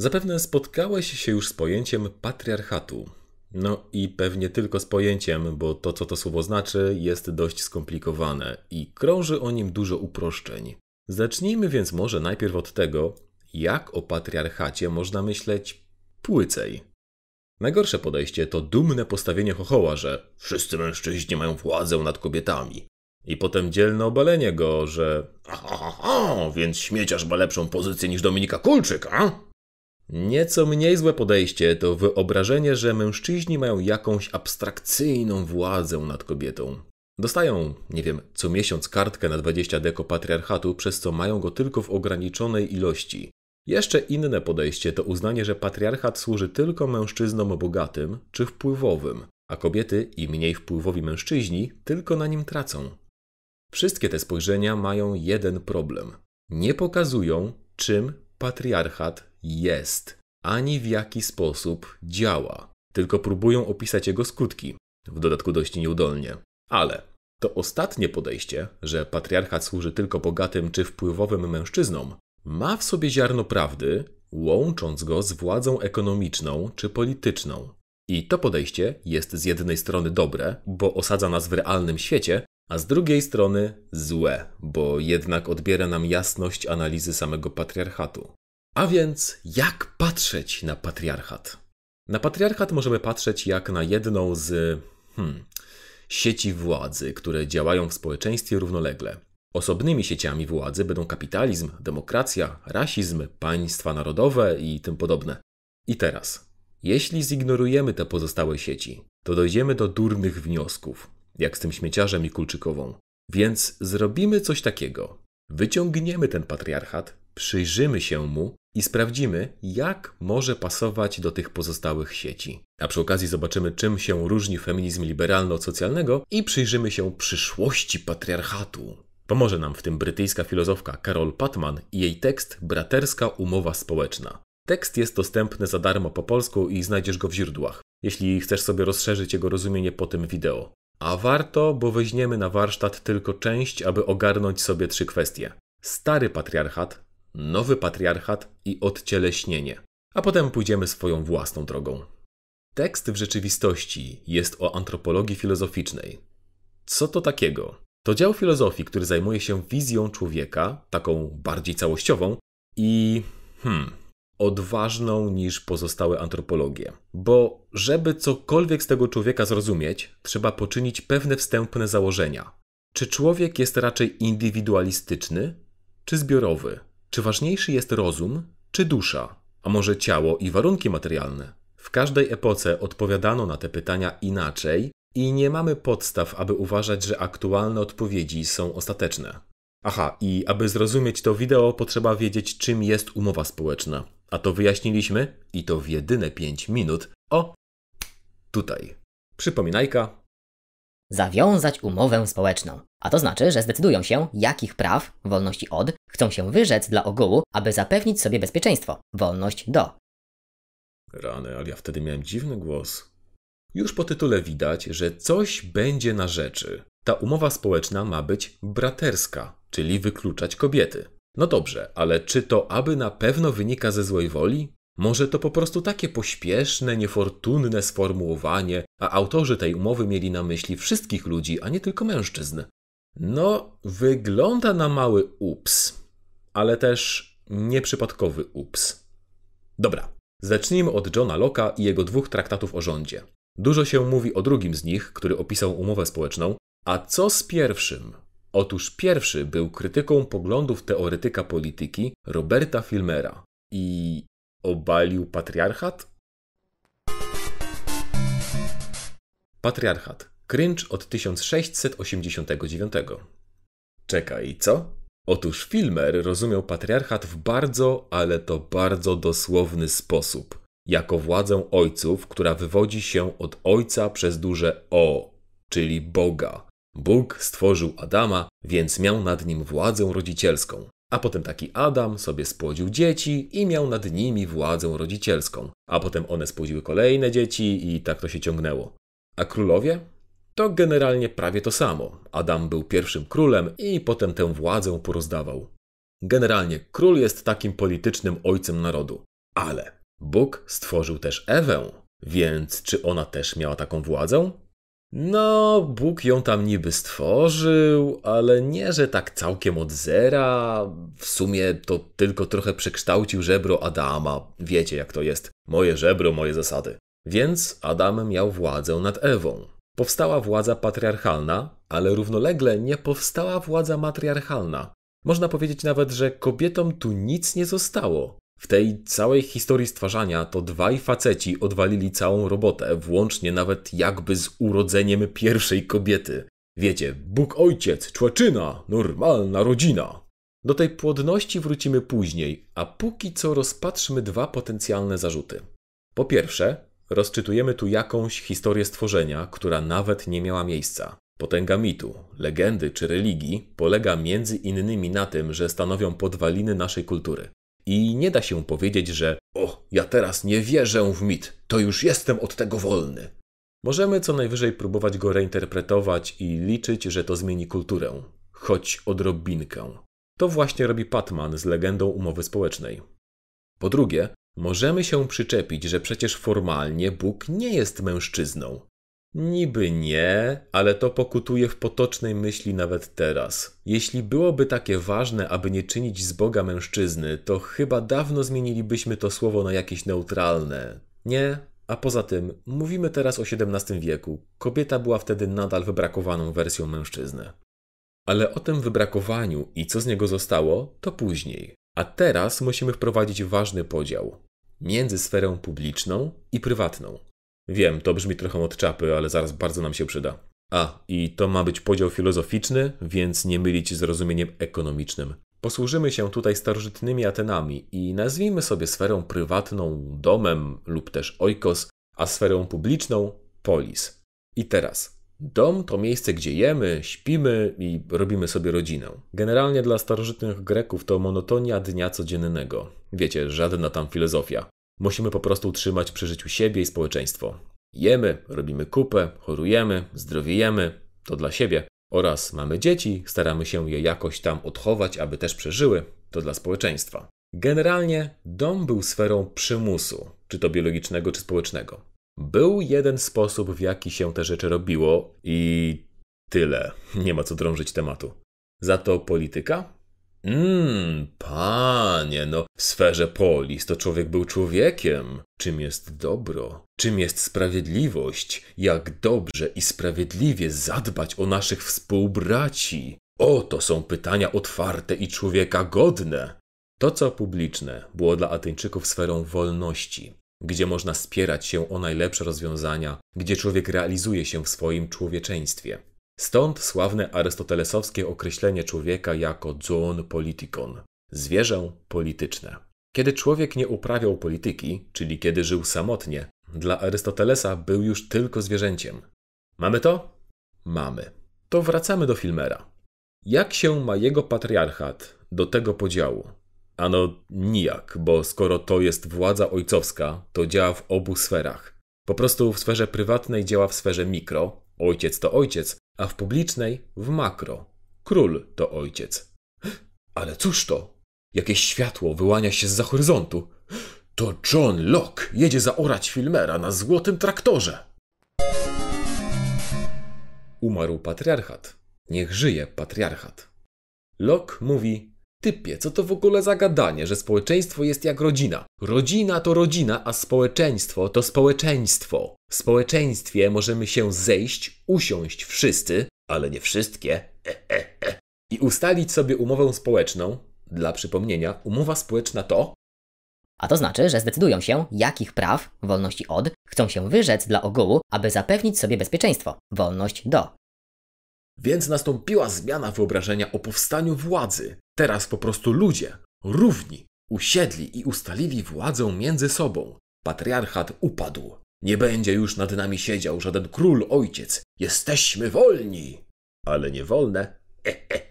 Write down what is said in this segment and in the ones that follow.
Zapewne spotkałeś się już z pojęciem patriarchatu. No i pewnie tylko z pojęciem, bo to, co to słowo znaczy, jest dość skomplikowane i krąży o nim dużo uproszczeń. Zacznijmy więc może najpierw od tego, jak o patriarchacie można myśleć płycej. Najgorsze podejście to dumne postawienie chochoła, że wszyscy mężczyźni mają władzę nad kobietami. I potem dzielne obalenie go, że aha, aha, więc śmieciarz ma lepszą pozycję niż Dominika Kulczyk, a? Nieco mniej złe podejście to wyobrażenie, że mężczyźni mają jakąś abstrakcyjną władzę nad kobietą. Dostają, nie wiem, co miesiąc kartkę na 20 deko patriarchatu, przez co mają go tylko w ograniczonej ilości. Jeszcze inne podejście to uznanie, że patriarchat służy tylko mężczyznom bogatym czy wpływowym, a kobiety i mniej wpływowi mężczyźni tylko na nim tracą. Wszystkie te spojrzenia mają jeden problem. Nie pokazują, czym patriarchat jest, ani w jaki sposób działa, tylko próbują opisać jego skutki, w dodatku dość nieudolnie. Ale to ostatnie podejście, że patriarchat służy tylko bogatym czy wpływowym mężczyznom, ma w sobie ziarno prawdy, łącząc go z władzą ekonomiczną czy polityczną. I to podejście jest z jednej strony dobre, bo osadza nas w realnym świecie, a z drugiej strony złe, bo jednak odbiera nam jasność analizy samego patriarchatu. A więc, jak patrzeć na patriarchat? Na patriarchat możemy patrzeć jak na jedną z hmm, sieci władzy, które działają w społeczeństwie równolegle. Osobnymi sieciami władzy będą kapitalizm, demokracja, rasizm, państwa narodowe i tym podobne. I teraz, jeśli zignorujemy te pozostałe sieci, to dojdziemy do durnych wniosków, jak z tym śmieciarzem i kulczykową. Więc zrobimy coś takiego. Wyciągniemy ten patriarchat, przyjrzymy się mu i sprawdzimy, jak może pasować do tych pozostałych sieci. A przy okazji zobaczymy, czym się różni feminizm liberalny od socjalnego i przyjrzymy się przyszłości patriarchatu. Pomoże nam w tym brytyjska filozofka Carol Patman i jej tekst Braterska umowa społeczna. Tekst jest dostępny za darmo po polsku i znajdziesz go w źródłach, jeśli chcesz sobie rozszerzyć jego rozumienie po tym wideo. A warto, bo weźmiemy na warsztat tylko część, aby ogarnąć sobie trzy kwestie. Stary patriarchat, nowy patriarchat i odcieleśnienie. A potem pójdziemy swoją własną drogą. Tekst w rzeczywistości jest o antropologii filozoficznej. Co to takiego? To dział filozofii, który zajmuje się wizją człowieka, taką bardziej całościową i hmm, odważną niż pozostałe antropologie. Bo żeby cokolwiek z tego człowieka zrozumieć, trzeba poczynić pewne wstępne założenia. Czy człowiek jest raczej indywidualistyczny, czy zbiorowy? Czy ważniejszy jest rozum, czy dusza? A może ciało i warunki materialne? W każdej epoce odpowiadano na te pytania inaczej i nie mamy podstaw, aby uważać, że aktualne odpowiedzi są ostateczne. Aha, i aby zrozumieć to wideo, potrzeba wiedzieć, czym jest umowa społeczna. A to wyjaśniliśmy i to w jedyne 5 minut. O, tutaj. Przypominajka, zawiązać umowę społeczną. A to znaczy, że zdecydują się, jakich praw, wolności od, chcą się wyrzec dla ogółu, aby zapewnić sobie bezpieczeństwo, wolność do. Rany, ale ja wtedy miałem dziwny głos. Już po tytule widać, że coś będzie na rzeczy. Ta umowa społeczna ma być braterska, czyli wykluczać kobiety. No dobrze, ale czy to aby na pewno wynika ze złej woli? Może to po prostu takie pośpieszne, niefortunne sformułowanie, a autorzy tej umowy mieli na myśli wszystkich ludzi, a nie tylko mężczyzn. No, wygląda na mały ups, ale też nieprzypadkowy ups. Dobra, zacznijmy od Johna Locke'a i jego dwóch traktatów o rządzie. Dużo się mówi o drugim z nich, który opisał umowę społeczną, a co z pierwszym? Otóż pierwszy był krytyką poglądów teoretyka polityki Roberta Filmera. I obalił patriarchat? Patriarchat. Cringe od 1689. Czekaj, co? Otóż Filmer rozumiał patriarchat w bardzo, ale to bardzo dosłowny sposób. Jako władzę ojców, która wywodzi się od ojca przez duże O, czyli Boga. Bóg stworzył Adama, więc miał nad nim władzę rodzicielską. A potem taki Adam sobie spłodził dzieci i miał nad nimi władzę rodzicielską. A potem one spłodziły kolejne dzieci i tak to się ciągnęło. A królowie? To generalnie prawie to samo. Adam był pierwszym królem i potem tę władzę porozdawał. Generalnie król jest takim politycznym ojcem narodu. Ale Bóg stworzył też Ewę, więc czy ona też miała taką władzę? No, Bóg ją tam niby stworzył, ale nie, że tak całkiem od zera. W sumie to tylko trochę przekształcił żebro Adama. Wiecie, jak to jest. Moje żebro, moje zasady. Więc Adam miał władzę nad Ewą. Powstała władza patriarchalna, ale równolegle nie powstała władza matriarchalna. Można powiedzieć nawet, że kobietom tu nic nie zostało. W tej całej historii stwarzania to dwaj faceci odwalili całą robotę, włącznie nawet jakby z urodzeniem pierwszej kobiety. Wiecie, Bóg Ojciec, człeczyna, normalna rodzina. Do tej płodności wrócimy później, a póki co rozpatrzmy dwa potencjalne zarzuty. Po pierwsze, rozczytujemy tu jakąś historię stworzenia, która nawet nie miała miejsca. Potęga mitu, legendy czy religii polega między innymi na tym, że stanowią podwaliny naszej kultury. I nie da się powiedzieć, że o, ja teraz nie wierzę w mit, to już jestem od tego wolny. Możemy co najwyżej próbować go reinterpretować i liczyć, że to zmieni kulturę, choć odrobinkę. To właśnie robi Patman z legendą umowy społecznej. Po drugie, możemy się przyczepić, że przecież formalnie Bóg nie jest mężczyzną. Niby nie, ale to pokutuje w potocznej myśli nawet teraz. Jeśli byłoby takie ważne, aby nie czynić z Boga mężczyzny, to chyba dawno zmienilibyśmy to słowo na jakieś neutralne. Nie, a poza tym, mówimy teraz o XVII wieku. Kobieta była wtedy nadal wybrakowaną wersją mężczyzny. Ale o tym wybrakowaniu i co z niego zostało, to później. A teraz musimy wprowadzić ważny podział między sferą publiczną i prywatną. Wiem, to brzmi trochę od czapy, ale zaraz bardzo nam się przyda. A, i to ma być podział filozoficzny, więc nie mylić z rozumieniem ekonomicznym. Posłużymy się tutaj starożytnymi Atenami i nazwijmy sobie sferę prywatną domem lub też oikos, a sferę publiczną polis. I teraz, dom to miejsce, gdzie jemy, śpimy i robimy sobie rodzinę. Generalnie dla starożytnych Greków to monotonia dnia codziennego. Wiecie, żadna tam filozofia. Musimy po prostu utrzymać przy życiu siebie i społeczeństwo. Jemy, robimy kupę, chorujemy, zdrowiejemy, to dla siebie. Oraz mamy dzieci, staramy się je jakoś tam odchować, aby też przeżyły, to dla społeczeństwa. Generalnie dom był sferą przymusu, czy to biologicznego, czy społecznego. Był jeden sposób, w jaki się te rzeczy robiło i tyle. Nie ma co drążyć tematu. Za to polityka Mmm, panie, no w sferze polis to człowiek był człowiekiem. Czym jest dobro? Czym jest sprawiedliwość? Jak dobrze i sprawiedliwie zadbać o naszych współbraci? Oto są pytania otwarte i człowieka godne. To, co publiczne, było dla Ateńczyków sferą wolności, gdzie można spierać się o najlepsze rozwiązania, gdzie człowiek realizuje się w swoim człowieczeństwie. Stąd sławne arystotelesowskie określenie człowieka jako zoon politikon zwierzę polityczne. Kiedy człowiek nie uprawiał polityki, czyli kiedy żył samotnie, dla Arystotelesa był już tylko zwierzęciem. Mamy to? Mamy. To wracamy do Filmera. Jak się ma jego patriarchat do tego podziału? Ano nijak, bo skoro to jest władza ojcowska, to działa w obu sferach. Po prostu w sferze prywatnej działa w sferze mikro, ojciec to ojciec, a w publicznej w makro. Król to ojciec. Ale cóż to? Jakieś światło wyłania się z za horyzontu. To John Locke jedzie zaorać Filmera na złotym traktorze. Umarł patriarchat. Niech żyje patriarchat. Locke mówi: Typie, co to w ogóle za gadanie, że społeczeństwo jest jak rodzina? Rodzina to rodzina, a społeczeństwo to społeczeństwo. W społeczeństwie możemy się zejść, usiąść wszyscy, ale nie wszystkie, e, e, e, i ustalić sobie umowę społeczną. Dla przypomnienia, umowa społeczna to. A to znaczy, że zdecydują się, jakich praw, wolności od, chcą się wyrzec dla ogółu, aby zapewnić sobie bezpieczeństwo, wolność do. Więc nastąpiła zmiana wyobrażenia o powstaniu władzy. Teraz po prostu ludzie, równi, usiedli i ustalili władzę między sobą. Patriarchat upadł. Nie będzie już nad nami siedział żaden król ojciec. Jesteśmy wolni. Ale nie wolne.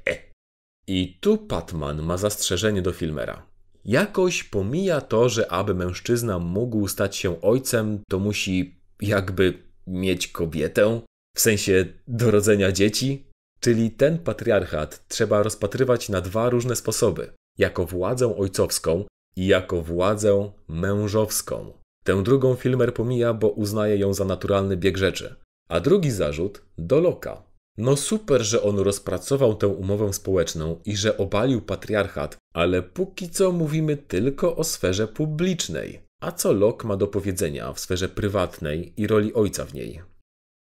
I tu Patman ma zastrzeżenie do Filmera. Jakoś pomija to, że aby mężczyzna mógł stać się ojcem, to musi jakby mieć kobietę, w sensie do rodzenia dzieci. Czyli ten patriarchat trzeba rozpatrywać na dwa różne sposoby: jako władzę ojcowską i jako władzę mężowską. Tę drugą Filmer pomija, bo uznaje ją za naturalny bieg rzeczy. A drugi zarzut do Loka. No super, że on rozpracował tę umowę społeczną i że obalił patriarchat, ale póki co mówimy tylko o sferze publicznej. A co Locke ma do powiedzenia w sferze prywatnej i roli ojca w niej?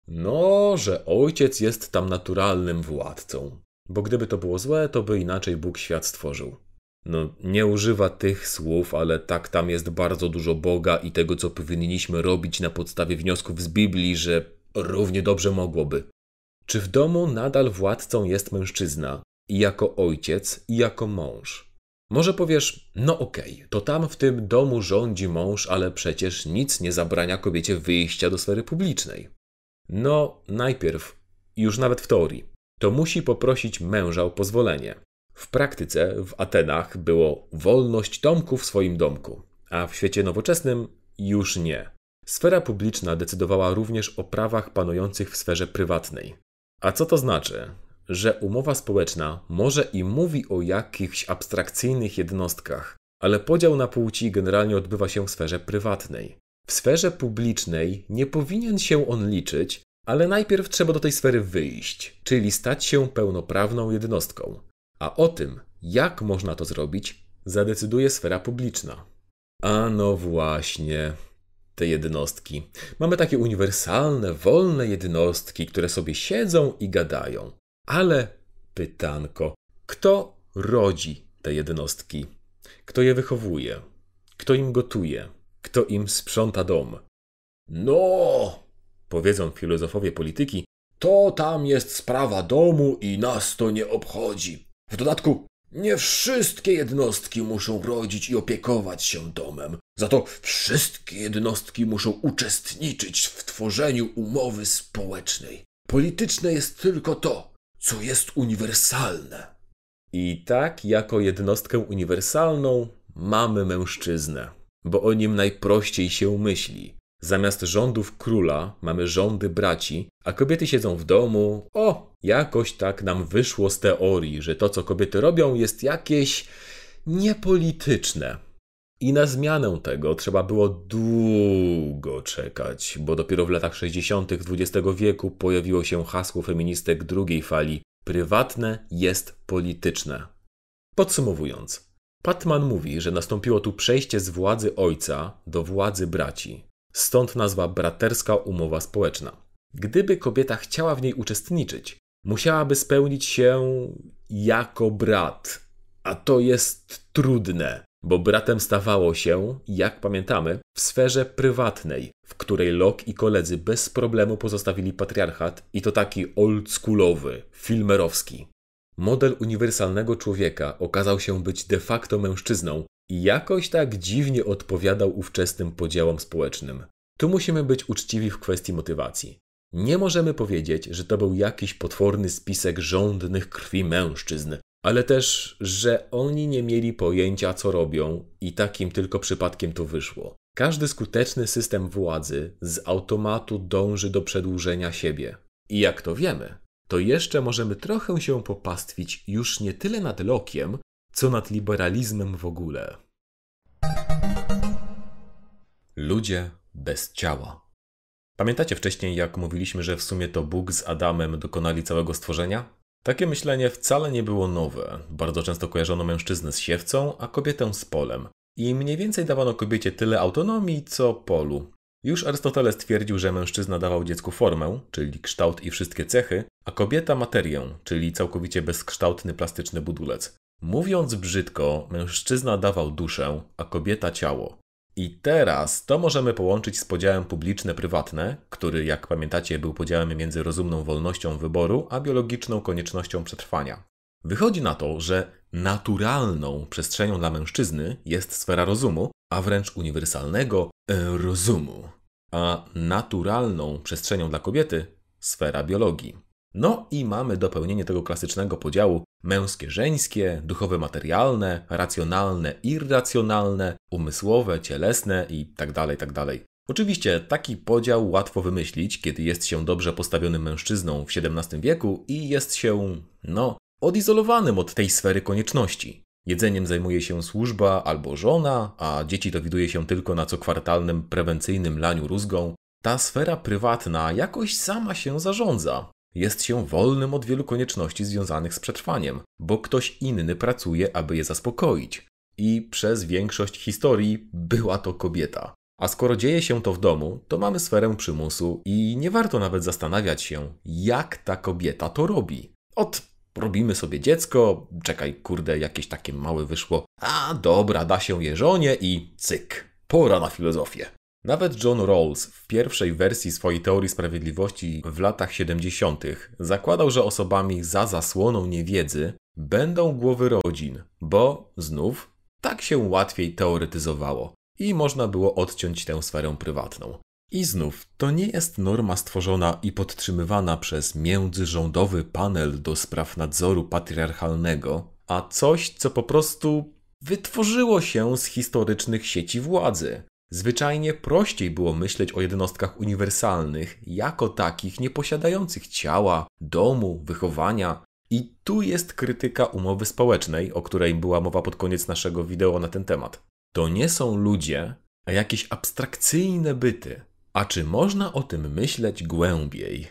No, że ojciec jest tam naturalnym władcą. Bo gdyby to było złe, to by inaczej Bóg świat stworzył. No, nie używa tych słów, ale tak tam jest bardzo dużo Boga i tego, co powinniśmy robić na podstawie wniosków z Biblii, że równie dobrze mogłoby. Czy w domu nadal władcą jest mężczyzna i jako ojciec, i jako mąż? Może powiesz, no okej, okay, to tam w tym domu rządzi mąż, ale przecież nic nie zabrania kobiecie wyjścia do sfery publicznej. No, najpierw, już nawet w teorii, to musi poprosić męża o pozwolenie. W praktyce w Atenach było wolność domku w swoim domku, a w świecie nowoczesnym już nie. Sfera publiczna decydowała również o prawach panujących w sferze prywatnej. A co to znaczy? Że umowa społeczna może i mówi o jakichś abstrakcyjnych jednostkach, ale podział na płci generalnie odbywa się w sferze prywatnej. W sferze publicznej nie powinien się on liczyć, ale najpierw trzeba do tej sfery wyjść, czyli stać się pełnoprawną jednostką. A o tym, jak można to zrobić, zadecyduje sfera publiczna. A no właśnie, te jednostki. Mamy takie uniwersalne, wolne jednostki, które sobie siedzą i gadają. Ale pytanko, kto rodzi te jednostki? Kto je wychowuje? Kto im gotuje? Kto im sprząta dom? No, powiedzą filozofowie polityki, to tam jest sprawa domu i nas to nie obchodzi. W dodatku, nie wszystkie jednostki muszą rodzić i opiekować się domem. Za to wszystkie jednostki muszą uczestniczyć w tworzeniu umowy społecznej. Polityczne jest tylko to, co jest uniwersalne. I tak, jako jednostkę uniwersalną, mamy mężczyznę, bo o nim najprościej się myśli. Zamiast rządów króla mamy rządy braci, a kobiety siedzą w domu. O, jakoś tak nam wyszło z teorii, że to, co kobiety robią, jest jakieś niepolityczne. I na zmianę tego trzeba było długo czekać, bo dopiero w latach 60. XX wieku pojawiło się hasło feministek drugiej fali: prywatne jest polityczne. Podsumowując, Patman mówi, że nastąpiło tu przejście z władzy ojca do władzy braci. Stąd nazwa braterska umowa społeczna. Gdyby kobieta chciała w niej uczestniczyć, musiałaby spełnić się jako brat. A to jest trudne, bo bratem stawało się, jak pamiętamy, w sferze prywatnej, w której Locke i koledzy bez problemu pozostawili patriarchat i to taki oldschoolowy, filmerowski. Model uniwersalnego człowieka okazał się być de facto mężczyzną, i jakoś tak dziwnie odpowiadał ówczesnym podziałom społecznym. Tu musimy być uczciwi w kwestii motywacji. Nie możemy powiedzieć, że to był jakiś potworny spisek żądnych krwi mężczyzn, ale też, że oni nie mieli pojęcia, co robią i takim tylko przypadkiem to wyszło. Każdy skuteczny system władzy z automatu dąży do przedłużenia siebie. I jak to wiemy, to jeszcze możemy trochę się popastwić już nie tyle nad Lokiem, co nad liberalizmem w ogóle. Ludzie bez ciała. Pamiętacie wcześniej, jak mówiliśmy, że w sumie to Bóg z Adamem dokonali całego stworzenia? Takie myślenie wcale nie było nowe. Bardzo często kojarzono mężczyznę z siewcą, a kobietę z polem. I mniej więcej dawano kobiecie tyle autonomii, co polu. Już Arystoteles twierdził, że mężczyzna dawał dziecku formę, czyli kształt i wszystkie cechy, a kobieta materię, czyli całkowicie bezkształtny plastyczny budulec. Mówiąc brzydko, mężczyzna dawał duszę, a kobieta ciało. I teraz to możemy połączyć z podziałem publiczne-prywatne, który, jak pamiętacie, był podziałem między rozumną wolnością wyboru a biologiczną koniecznością przetrwania. Wychodzi na to, że naturalną przestrzenią dla mężczyzny jest sfera rozumu, a wręcz uniwersalnego e, rozumu, a naturalną przestrzenią dla kobiety sfera biologii. No i mamy dopełnienie tego klasycznego podziału męskie, żeńskie, duchowe, materialne, racjonalne, irracjonalne, umysłowe, cielesne i tak dalej, tak dalej. Oczywiście taki podział łatwo wymyślić, kiedy jest się dobrze postawionym mężczyzną w XVII wieku i jest się, no, odizolowanym od tej sfery konieczności. Jedzeniem zajmuje się służba albo żona, a dzieci widuje się tylko na cokwartalnym prewencyjnym laniu rózgą. Ta sfera prywatna jakoś sama się zarządza. Jest się wolnym od wielu konieczności związanych z przetrwaniem, bo ktoś inny pracuje, aby je zaspokoić. I przez większość historii była to kobieta. A skoro dzieje się to w domu, to mamy sferę przymusu i nie warto nawet zastanawiać się, jak ta kobieta to robi. Od robimy sobie dziecko, czekaj, kurde, jakieś takie małe wyszło, a dobra, da się je żonie i cyk, pora na filozofię. Nawet John Rawls w pierwszej wersji swojej teorii sprawiedliwości w latach 70. zakładał, że osobami za zasłoną niewiedzy będą głowy rodzin, bo znów tak się łatwiej teoretyzowało i można było odciąć tę sferę prywatną. I znów, to nie jest norma stworzona i podtrzymywana przez międzyrządowy panel do spraw nadzoru patriarchalnego, a coś, co po prostu wytworzyło się z historycznych sieci władzy. Zwyczajnie prościej było myśleć o jednostkach uniwersalnych, jako takich nieposiadających ciała, domu, wychowania. I tu jest krytyka umowy społecznej, o której była mowa pod koniec naszego wideo na ten temat. To nie są ludzie, a jakieś abstrakcyjne byty. A czy można o tym myśleć głębiej?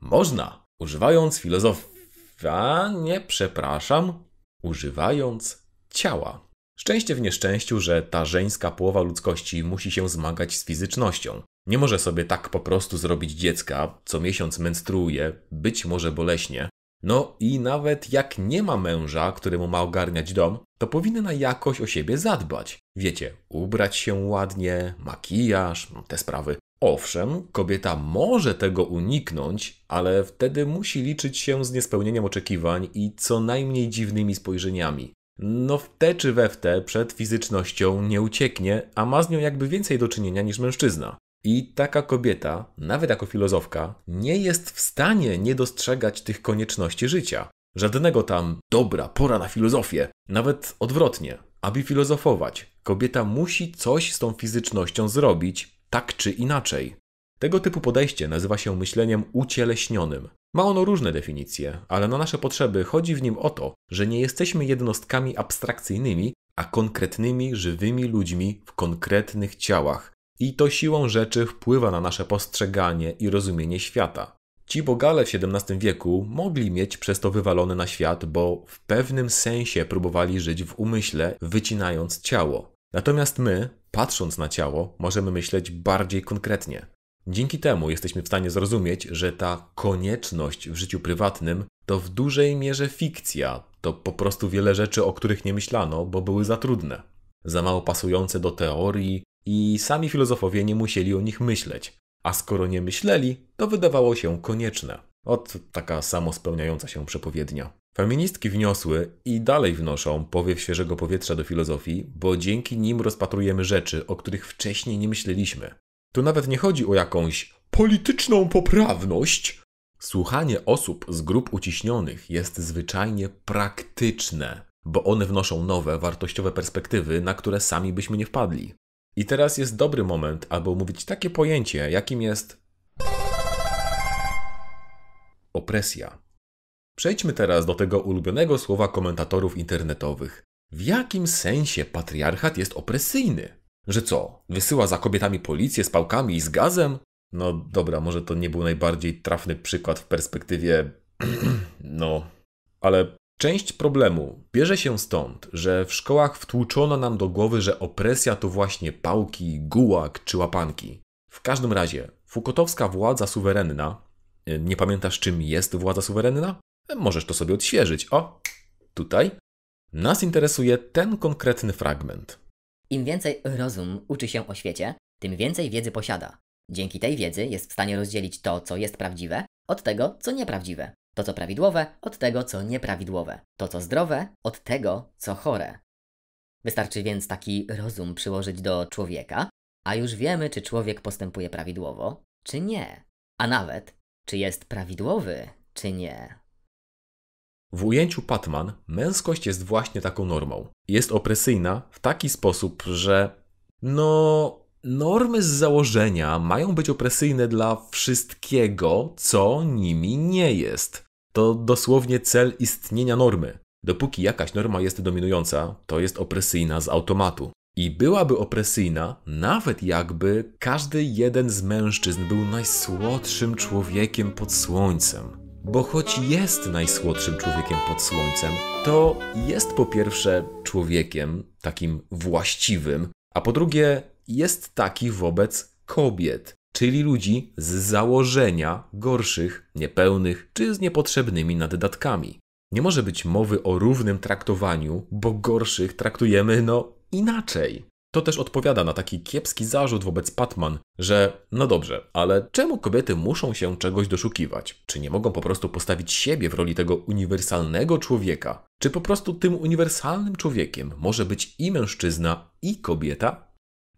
Można, używając filozofia, nie przepraszam, używając ciała. Szczęście w nieszczęściu, że ta żeńska połowa ludzkości musi się zmagać z fizycznością. Nie może sobie tak po prostu zrobić dziecka, co miesiąc menstruuje, być może boleśnie. No i nawet jak nie ma męża, któremu ma ogarniać dom, to powinna jakoś o siebie zadbać. Wiecie, ubrać się ładnie, makijaż, te sprawy. Owszem, kobieta może tego uniknąć, ale wtedy musi liczyć się z niespełnieniem oczekiwań i co najmniej dziwnymi spojrzeniami. No w te czy we w te przed fizycznością nie ucieknie, a ma z nią jakby więcej do czynienia niż mężczyzna. I taka kobieta, nawet jako filozofka, nie jest w stanie nie dostrzegać tych konieczności życia. Żadnego tam dobra, pora na filozofię. Nawet odwrotnie. Aby filozofować, kobieta musi coś z tą fizycznością zrobić, tak czy inaczej. Tego typu podejście nazywa się myśleniem ucieleśnionym. Ma ono różne definicje, ale na nasze potrzeby chodzi w nim o to, że nie jesteśmy jednostkami abstrakcyjnymi, a konkretnymi, żywymi ludźmi w konkretnych ciałach. I to siłą rzeczy wpływa na nasze postrzeganie i rozumienie świata. Ci bogale w XVII wieku mogli mieć przez to wywalone na świat, bo w pewnym sensie próbowali żyć w umyśle, wycinając ciało. Natomiast my, patrząc na ciało, możemy myśleć bardziej konkretnie. Dzięki temu jesteśmy w stanie zrozumieć, że ta konieczność w życiu prywatnym to w dużej mierze fikcja, to po prostu wiele rzeczy, o których nie myślano, bo były za trudne, za mało pasujące do teorii i sami filozofowie nie musieli o nich myśleć. A skoro nie myśleli, to wydawało się konieczne. Ot taka samospełniająca się przepowiednia. Feministki wniosły i dalej wnoszą powiew świeżego powietrza do filozofii, bo dzięki nim rozpatrujemy rzeczy, o których wcześniej nie myśleliśmy. Tu nawet nie chodzi o jakąś polityczną poprawność. Słuchanie osób z grup uciśnionych jest zwyczajnie praktyczne, bo one wnoszą nowe, wartościowe perspektywy, na które sami byśmy nie wpadli. I teraz jest dobry moment, aby omówić takie pojęcie, jakim jest opresja. Przejdźmy teraz do tego ulubionego słowa komentatorów internetowych. W jakim sensie patriarchat jest opresyjny? Że co, wysyła za kobietami policję z pałkami i z gazem? No dobra, może to nie był najbardziej trafny przykład w perspektywie. no. Ale część problemu bierze się stąd, że w szkołach wtłuczono nam do głowy, że opresja to właśnie pałki, gułak czy łapanki. W każdym razie, Fukotowska władza suwerenna. E, nie pamiętasz, czym jest władza suwerenna? Możesz to sobie odświeżyć. O, tutaj. Nas interesuje ten konkretny fragment. Im więcej rozum uczy się o świecie, tym więcej wiedzy posiada. Dzięki tej wiedzy jest w stanie rozdzielić to, co jest prawdziwe, od tego, co nieprawdziwe. To, co prawidłowe, od tego, co nieprawidłowe. To, co zdrowe, od tego, co chore. Wystarczy więc taki rozum przyłożyć do człowieka, a już wiemy, czy człowiek postępuje prawidłowo, czy nie. A nawet, czy jest prawidłowy, czy nie. W ujęciu Patman męskość jest właśnie taką normą. Jest opresyjna w taki sposób, że no normy z założenia mają być opresyjne dla wszystkiego, co nimi nie jest. To dosłownie cel istnienia normy. Dopóki jakaś norma jest dominująca, to jest opresyjna z automatu. I byłaby opresyjna, nawet jakby każdy jeden z mężczyzn był najsłodszym człowiekiem pod słońcem. Bo choć jest najsłodszym człowiekiem pod słońcem, to jest po pierwsze człowiekiem takim właściwym, a po drugie jest taki wobec kobiet, czyli ludzi z założenia gorszych, niepełnych czy z niepotrzebnymi naddatkami. Nie może być mowy o równym traktowaniu, bo gorszych traktujemy no inaczej. To też odpowiada na taki kiepski zarzut wobec Patman, że no dobrze, ale czemu kobiety muszą się czegoś doszukiwać? Czy nie mogą po prostu postawić siebie w roli tego uniwersalnego człowieka? Czy po prostu tym uniwersalnym człowiekiem może być i mężczyzna, i kobieta?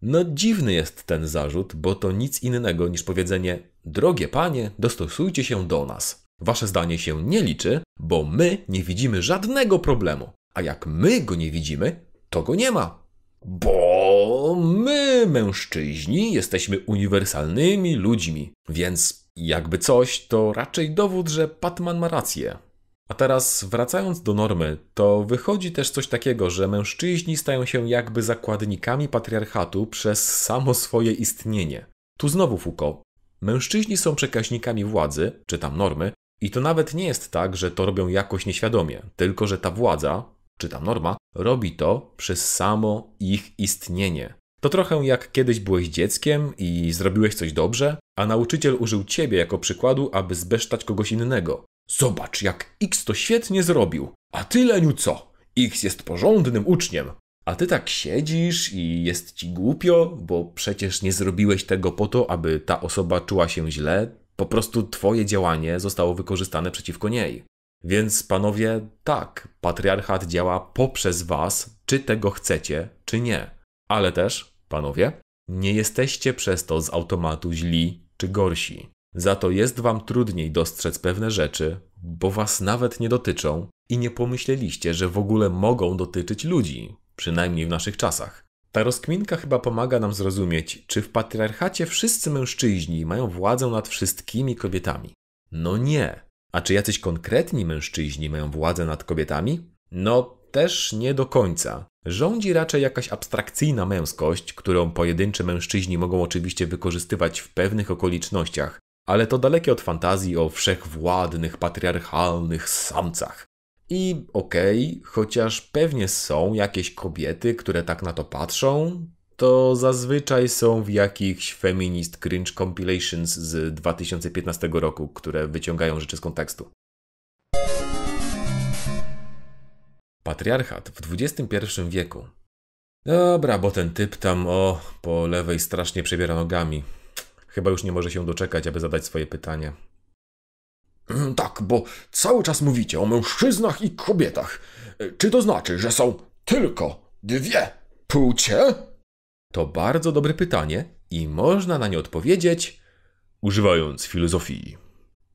No dziwny jest ten zarzut, bo to nic innego niż powiedzenie: Drogie panie, dostosujcie się do nas. Wasze zdanie się nie liczy, bo my nie widzimy żadnego problemu. A jak my go nie widzimy, to go nie ma. Bo my, mężczyźni, jesteśmy uniwersalnymi ludźmi, więc jakby coś, to raczej dowód, że Patman ma rację. A teraz wracając do normy, to wychodzi też coś takiego, że mężczyźni stają się jakby zakładnikami patriarchatu przez samo swoje istnienie. Tu znowu Foucault. Mężczyźni są przekaźnikami władzy, czy tam normy, i to nawet nie jest tak, że to robią jakoś nieświadomie, tylko że ta władza, czy tam norma, robi to przez samo ich istnienie. To trochę jak kiedyś byłeś dzieckiem i zrobiłeś coś dobrze, a nauczyciel użył ciebie jako przykładu, aby zbesztać kogoś innego. Zobacz, jak X to świetnie zrobił, a ty, Leniu, co? X jest porządnym uczniem. A ty tak siedzisz i jest ci głupio, bo przecież nie zrobiłeś tego po to, aby ta osoba czuła się źle, po prostu twoje działanie zostało wykorzystane przeciwko niej. Więc panowie, tak, patriarchat działa poprzez was, czy tego chcecie, czy nie. Ale też, panowie, nie jesteście przez to z automatu źli czy gorsi. Za to jest wam trudniej dostrzec pewne rzeczy, bo was nawet nie dotyczą i nie pomyśleliście, że w ogóle mogą dotyczyć ludzi, przynajmniej w naszych czasach. Ta rozkminka chyba pomaga nam zrozumieć, czy w patriarchacie wszyscy mężczyźni mają władzę nad wszystkimi kobietami. No nie. A czy jacyś konkretni mężczyźni mają władzę nad kobietami? No też nie do końca. Rządzi raczej jakaś abstrakcyjna męskość, którą pojedynczy mężczyźni mogą oczywiście wykorzystywać w pewnych okolicznościach, ale to dalekie od fantazji o wszechwładnych, patriarchalnych samcach. I okej, okay, chociaż pewnie są jakieś kobiety, które tak na to patrzą, to zazwyczaj są w jakichś feminist cringe compilations z 2015 roku, które wyciągają rzeczy z kontekstu. Patriarchat w XXI wieku. Dobra, bo ten typ tam, o, po lewej strasznie przebiera nogami. Chyba już nie może się doczekać, aby zadać swoje pytanie. Tak, bo cały czas mówicie o mężczyznach i kobietach. Czy to znaczy, że są tylko dwie płcie? To bardzo dobre pytanie i można na nie odpowiedzieć używając filozofii.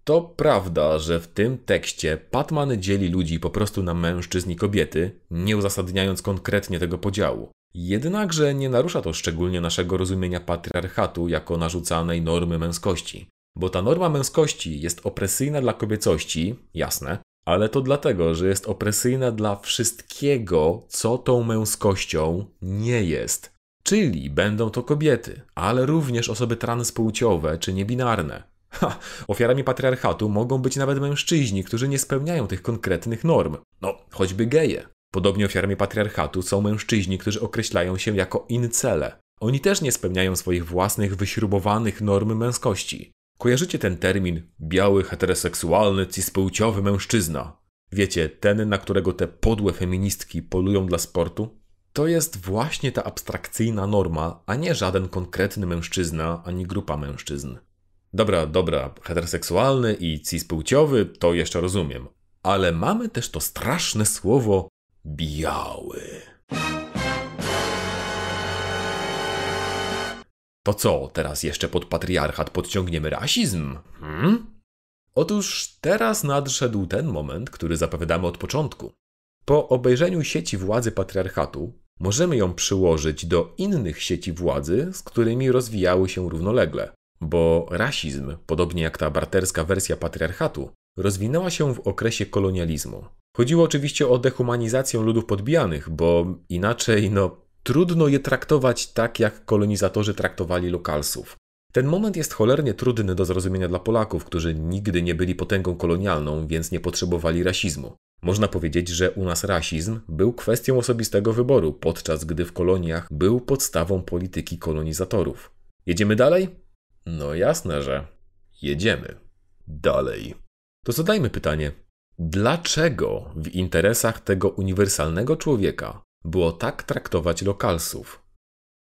To prawda, że w tym tekście Patman dzieli ludzi po prostu na mężczyzn i kobiety, nie uzasadniając konkretnie tego podziału. Jednakże nie narusza to szczególnie naszego rozumienia patriarchatu jako narzucanej normy męskości. Bo ta norma męskości jest opresyjna dla kobiecości, jasne, ale to dlatego, że jest opresyjna dla wszystkiego, co tą męskością nie jest. Czyli będą to kobiety, ale również osoby transpłciowe czy niebinarne. Ha, ofiarami patriarchatu mogą być nawet mężczyźni, którzy nie spełniają tych konkretnych norm. No, choćby geje. Podobnie ofiarami patriarchatu są mężczyźni, którzy określają się jako incele. Oni też nie spełniają swoich własnych wyśrubowanych norm męskości. Kojarzycie ten termin biały, heteroseksualny, cispłciowy mężczyzna? Wiecie, ten, na którego te podłe feministki polują dla sportu? To jest właśnie ta abstrakcyjna norma, a nie żaden konkretny mężczyzna ani grupa mężczyzn. Dobra, dobra, heteroseksualny i cispłciowy to jeszcze rozumiem, ale mamy też to straszne słowo biały. To co, teraz jeszcze pod patriarchat podciągniemy rasizm? Hmm? Otóż teraz nadszedł ten moment, który zapowiadamy od początku. Po obejrzeniu sieci władzy patriarchatu możemy ją przyłożyć do innych sieci władzy, z którymi rozwijały się równolegle, bo rasizm, podobnie jak ta barterska wersja patriarchatu, rozwinęła się w okresie kolonializmu. Chodziło oczywiście o dehumanizację ludów podbijanych, bo inaczej, no, trudno je traktować tak, jak kolonizatorzy traktowali lokalsów. Ten moment jest cholernie trudny do zrozumienia dla Polaków, którzy nigdy nie byli potęgą kolonialną, więc nie potrzebowali rasizmu. Można powiedzieć, że u nas rasizm był kwestią osobistego wyboru, podczas gdy w koloniach był podstawą polityki kolonizatorów. Jedziemy dalej? No jasne, że jedziemy dalej. To zadajmy pytanie: dlaczego w interesach tego uniwersalnego człowieka było tak traktować lokalsów?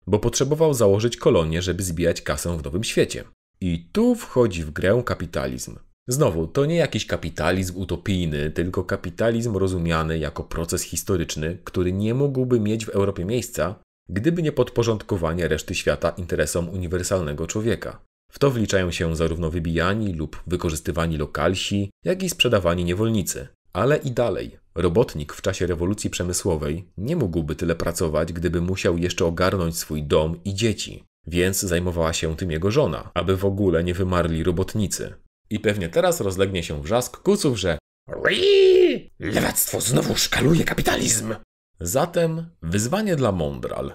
Bo potrzebował założyć kolonię, żeby zbijać kasę w nowym świecie. I tu wchodzi w grę kapitalizm. Znowu, to nie jakiś kapitalizm utopijny, tylko kapitalizm rozumiany jako proces historyczny, który nie mógłby mieć w Europie miejsca, gdyby nie podporządkowanie reszty świata interesom uniwersalnego człowieka. W to wliczają się zarówno wybijani lub wykorzystywani lokalsi, jak i sprzedawani niewolnicy. Ale i dalej. Robotnik w czasie rewolucji przemysłowej nie mógłby tyle pracować, gdyby musiał jeszcze ogarnąć swój dom i dzieci. Więc zajmowała się tym jego żona, aby w ogóle nie wymarli robotnicy. I pewnie teraz rozlegnie się wrzask kuców, że! Lewactwo znowu szkaluje kapitalizm! Zatem wyzwanie dla Mondral.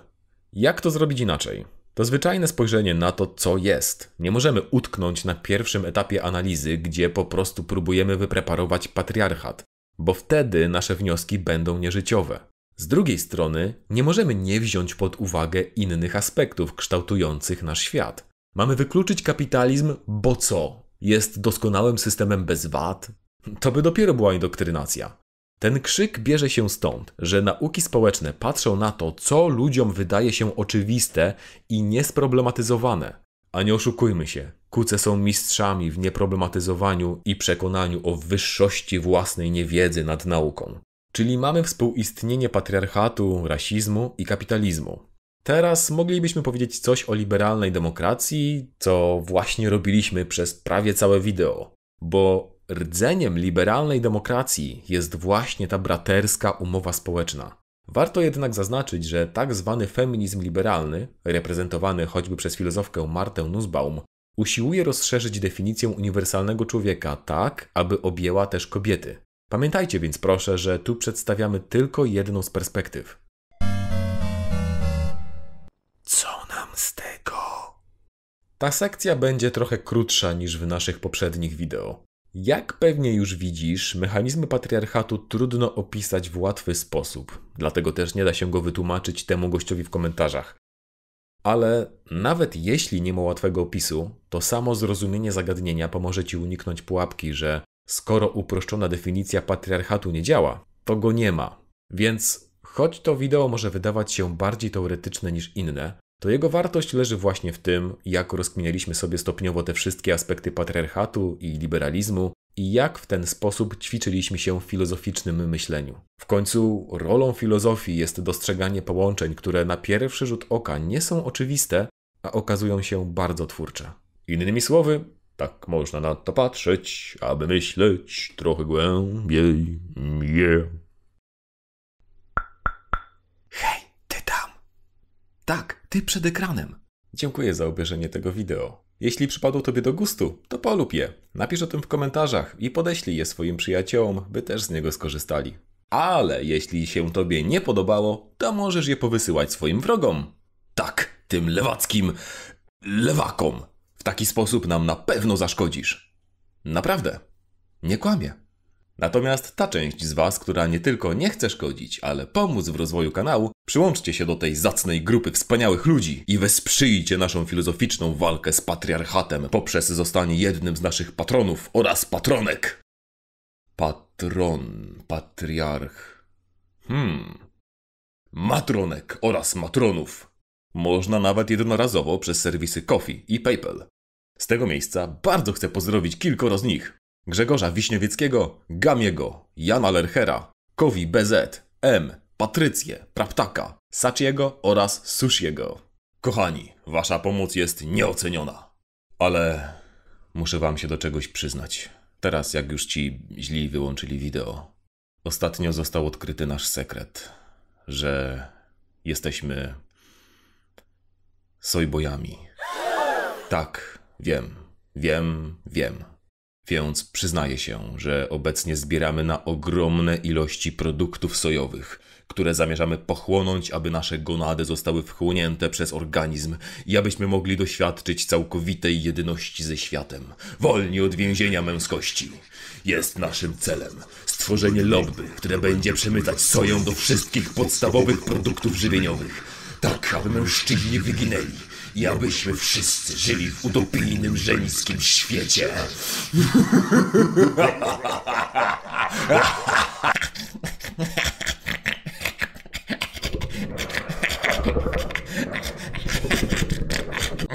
Jak to zrobić inaczej? To zwyczajne spojrzenie na to, co jest. Nie możemy utknąć na pierwszym etapie analizy, gdzie po prostu próbujemy wypreparować patriarchat, bo wtedy nasze wnioski będą nieżyciowe. Z drugiej strony, nie możemy nie wziąć pod uwagę innych aspektów kształtujących nasz świat. Mamy wykluczyć kapitalizm, bo co? Jest doskonałym systemem bez wad? To by dopiero była indoktrynacja. Ten krzyk bierze się stąd, że nauki społeczne patrzą na to, co ludziom wydaje się oczywiste i niesproblematyzowane. A nie oszukujmy się, kuce są mistrzami w nieproblematyzowaniu i przekonaniu o wyższości własnej niewiedzy nad nauką. Czyli mamy współistnienie patriarchatu, rasizmu i kapitalizmu. Teraz moglibyśmy powiedzieć coś o liberalnej demokracji, co właśnie robiliśmy przez prawie całe wideo. Bo rdzeniem liberalnej demokracji jest właśnie ta braterska umowa społeczna. Warto jednak zaznaczyć, że tak zwany feminizm liberalny, reprezentowany choćby przez filozofkę Martę Nussbaum, usiłuje rozszerzyć definicję uniwersalnego człowieka tak, aby objęła też kobiety. Pamiętajcie więc proszę, że tu przedstawiamy tylko jedną z perspektyw. Ta sekcja będzie trochę krótsza niż w naszych poprzednich wideo. Jak pewnie już widzisz, mechanizmy patriarchatu trudno opisać w łatwy sposób, dlatego też nie da się go wytłumaczyć temu gościowi w komentarzach. Ale nawet jeśli nie ma łatwego opisu, to samo zrozumienie zagadnienia pomoże ci uniknąć pułapki, że skoro uproszczona definicja patriarchatu nie działa, to go nie ma. Więc choć to wideo może wydawać się bardziej teoretyczne niż inne, to jego wartość leży właśnie w tym, jak rozkminialiśmy sobie stopniowo te wszystkie aspekty patriarchatu i liberalizmu i jak w ten sposób ćwiczyliśmy się w filozoficznym myśleniu. W końcu rolą filozofii jest dostrzeganie połączeń, które na pierwszy rzut oka nie są oczywiste, a okazują się bardzo twórcze. Innymi słowy, tak można na to patrzeć, aby myśleć trochę głębiej. Yeah. Tak, ty przed ekranem. Dziękuję za obejrzenie tego wideo. Jeśli przypadło Tobie do gustu, to polub je. Napisz o tym w komentarzach i podeślij je swoim przyjaciołom, by też z niego skorzystali. Ale jeśli się Tobie nie podobało, to możesz je powysyłać swoim wrogom. Tak, tym lewackim lewakom. W taki sposób nam na pewno zaszkodzisz. Naprawdę. Nie kłamie. Natomiast ta część z Was, która nie tylko nie chce szkodzić, ale pomóc w rozwoju kanału, przyłączcie się do tej zacnej grupy wspaniałych ludzi i wesprzyjcie naszą filozoficzną walkę z patriarchatem poprzez zostanie jednym z naszych patronów oraz patronek. Patron, patriarch. Hmm. Matronek oraz matronów. Można nawet jednorazowo przez serwisy Coffee i PayPal. Z tego miejsca bardzo chcę pozdrowić kilkoro z nich. Grzegorza Wiśniewieckiego, Gamiego, Jana Lerchera, Kowi BZ, M, Patrycję, Praptaka, Sachiego oraz Sushiego. Kochani, wasza pomoc jest nieoceniona. Ale muszę wam się do czegoś przyznać. Teraz, jak już ci źli wyłączyli wideo. Ostatnio został odkryty nasz sekret, że jesteśmy sojbojami. Tak, wiem, wiem, wiem. Więc przyznaję się, że obecnie zbieramy na ogromne ilości produktów sojowych, które zamierzamy pochłonąć, aby nasze gonady zostały wchłonięte przez organizm i abyśmy mogli doświadczyć całkowitej jedyności ze światem, wolni od więzienia męskości. Jest naszym celem. Stworzenie lobby, które będzie przemycać soję do wszystkich podstawowych produktów żywieniowych, tak aby mężczyźni wyginęli i abyśmy wszyscy żyli w utopijnym żeńskim świecie.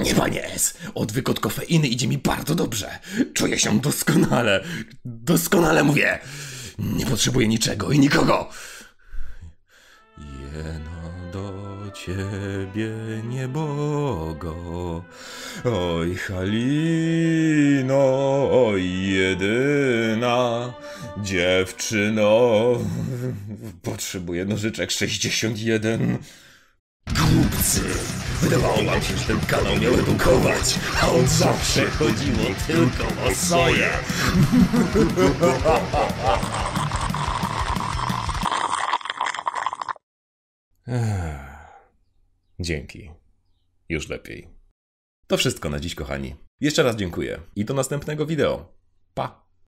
Nie panie S, odwyk od kofeiny idzie mi bardzo dobrze. Czuję się doskonale. Doskonale mówię. Nie potrzebuję niczego i nikogo. Jeno do ciebie niebogo. Oj Halino, oj jedyna dziewczyno. Potrzebuję nożyczek 61. Głupcy! Wydawało wam się, że ten kanał miał edukować, a on zawsze chodziło tylko o soję. Dzięki. Już lepiej. To wszystko na dziś, kochani. Jeszcze raz dziękuję i do następnego wideo. Pa!